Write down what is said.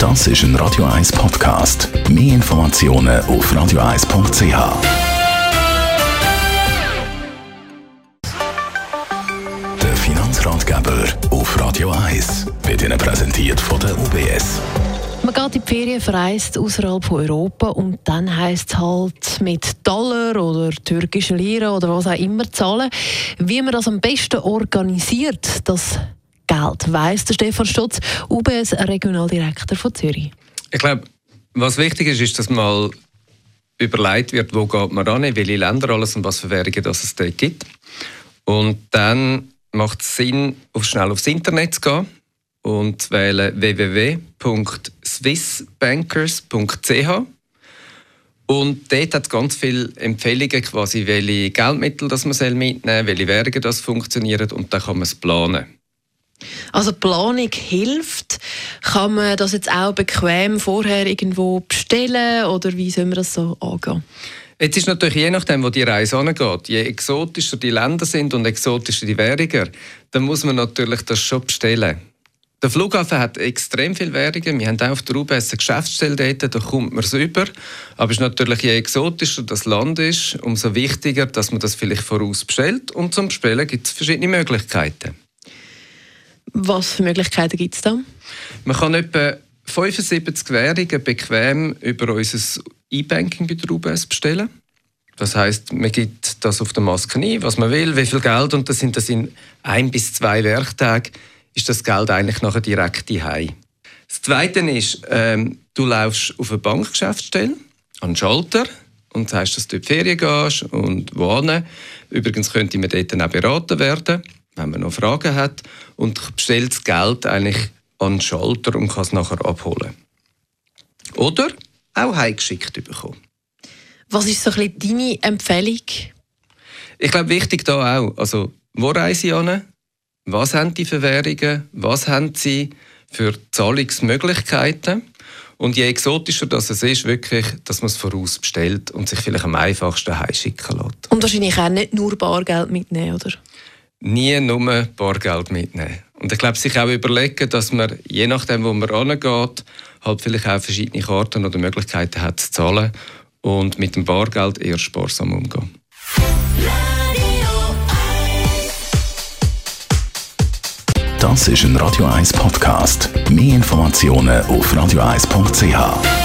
Das ist ein Radio 1 Podcast. Mehr Informationen auf radio1.ch. Der Finanzratgeber auf Radio 1 wird Ihnen präsentiert von der UBS. Man geht in die Ferien, verreist außerhalb von Europa und dann heisst es halt mit Dollar oder türkischen Lira oder was auch immer zahlen. Wie man das am besten organisiert, das Geld, weiss der Stefan Stutz, UBS Regionaldirektor von Zürich. Ich glaube, was wichtig ist, ist, dass mal überlegt wird, wo geht man ran, welche Länder alles und was für Währungen das es dort gibt. Und dann macht es Sinn, auf schnell aufs Internet zu gehen und wählen www.swissbankers.ch. Und dort hat es ganz viele Empfehlungen, quasi, welche Geldmittel das man mitnehmen soll, welche Währungen das funktionieren und dann kann man es planen. Also Planung hilft. Kann man das jetzt auch bequem vorher irgendwo bestellen oder wie soll man das so angehen? Jetzt ist natürlich je nachdem, wo die Reise angeht, je exotischer die Länder sind und exotischer die Währungen, dann muss man natürlich das schon bestellen. Der Flughafen hat extrem viele Währungen. Wir haben auch auf der UBS eine Geschäftsstelle dort, da kommt man es über. Aber es ist natürlich, je exotischer das Land ist, umso wichtiger, dass man das vielleicht voraus bestellt. Und zum Bestellen gibt es verschiedene Möglichkeiten. Was für Möglichkeiten gibt es da? Man kann etwa 75 Währungen bequem über unser E-Banking bei der UBS bestellen. Das heißt, man gibt das auf der Maske ein, was man will, wie viel Geld, und das sind das in ein bis zwei Werktagen, ist das Geld eigentlich nachher direkt daheim. Das Zweite ist, ähm, du laufst auf eine Bankgeschäftsstelle, an den Schalter, und sagst, dass du in die Ferien gehst und wohin. Übrigens könnte man dort auch beraten werden wenn man noch Fragen hat und bestellt das Geld eigentlich an den Schalter und kann es nachher abholen. Oder auch heimgeschickt bekommen. Was ist so ein deine Empfehlung? Ich glaube, wichtig da auch, also wo reisen sie an? Was haben die für Währungen? Was haben sie für Zahlungsmöglichkeiten? Und je exotischer das es ist, wirklich, dass man es voraus bestellt und sich vielleicht am einfachsten heimschicken lässt. Und wahrscheinlich auch nicht nur Bargeld mitnehmen, oder? Nie nur Bargeld mitnehmen. Und ich glaube, sich auch überlegen, dass man, je nachdem, wo man angeht, halt vielleicht auch verschiedene Karten oder Möglichkeiten hat zu zahlen und mit dem Bargeld eher sparsam umgehen. Das ist ein Radio 1 Podcast. Mehr Informationen auf radio1.ch.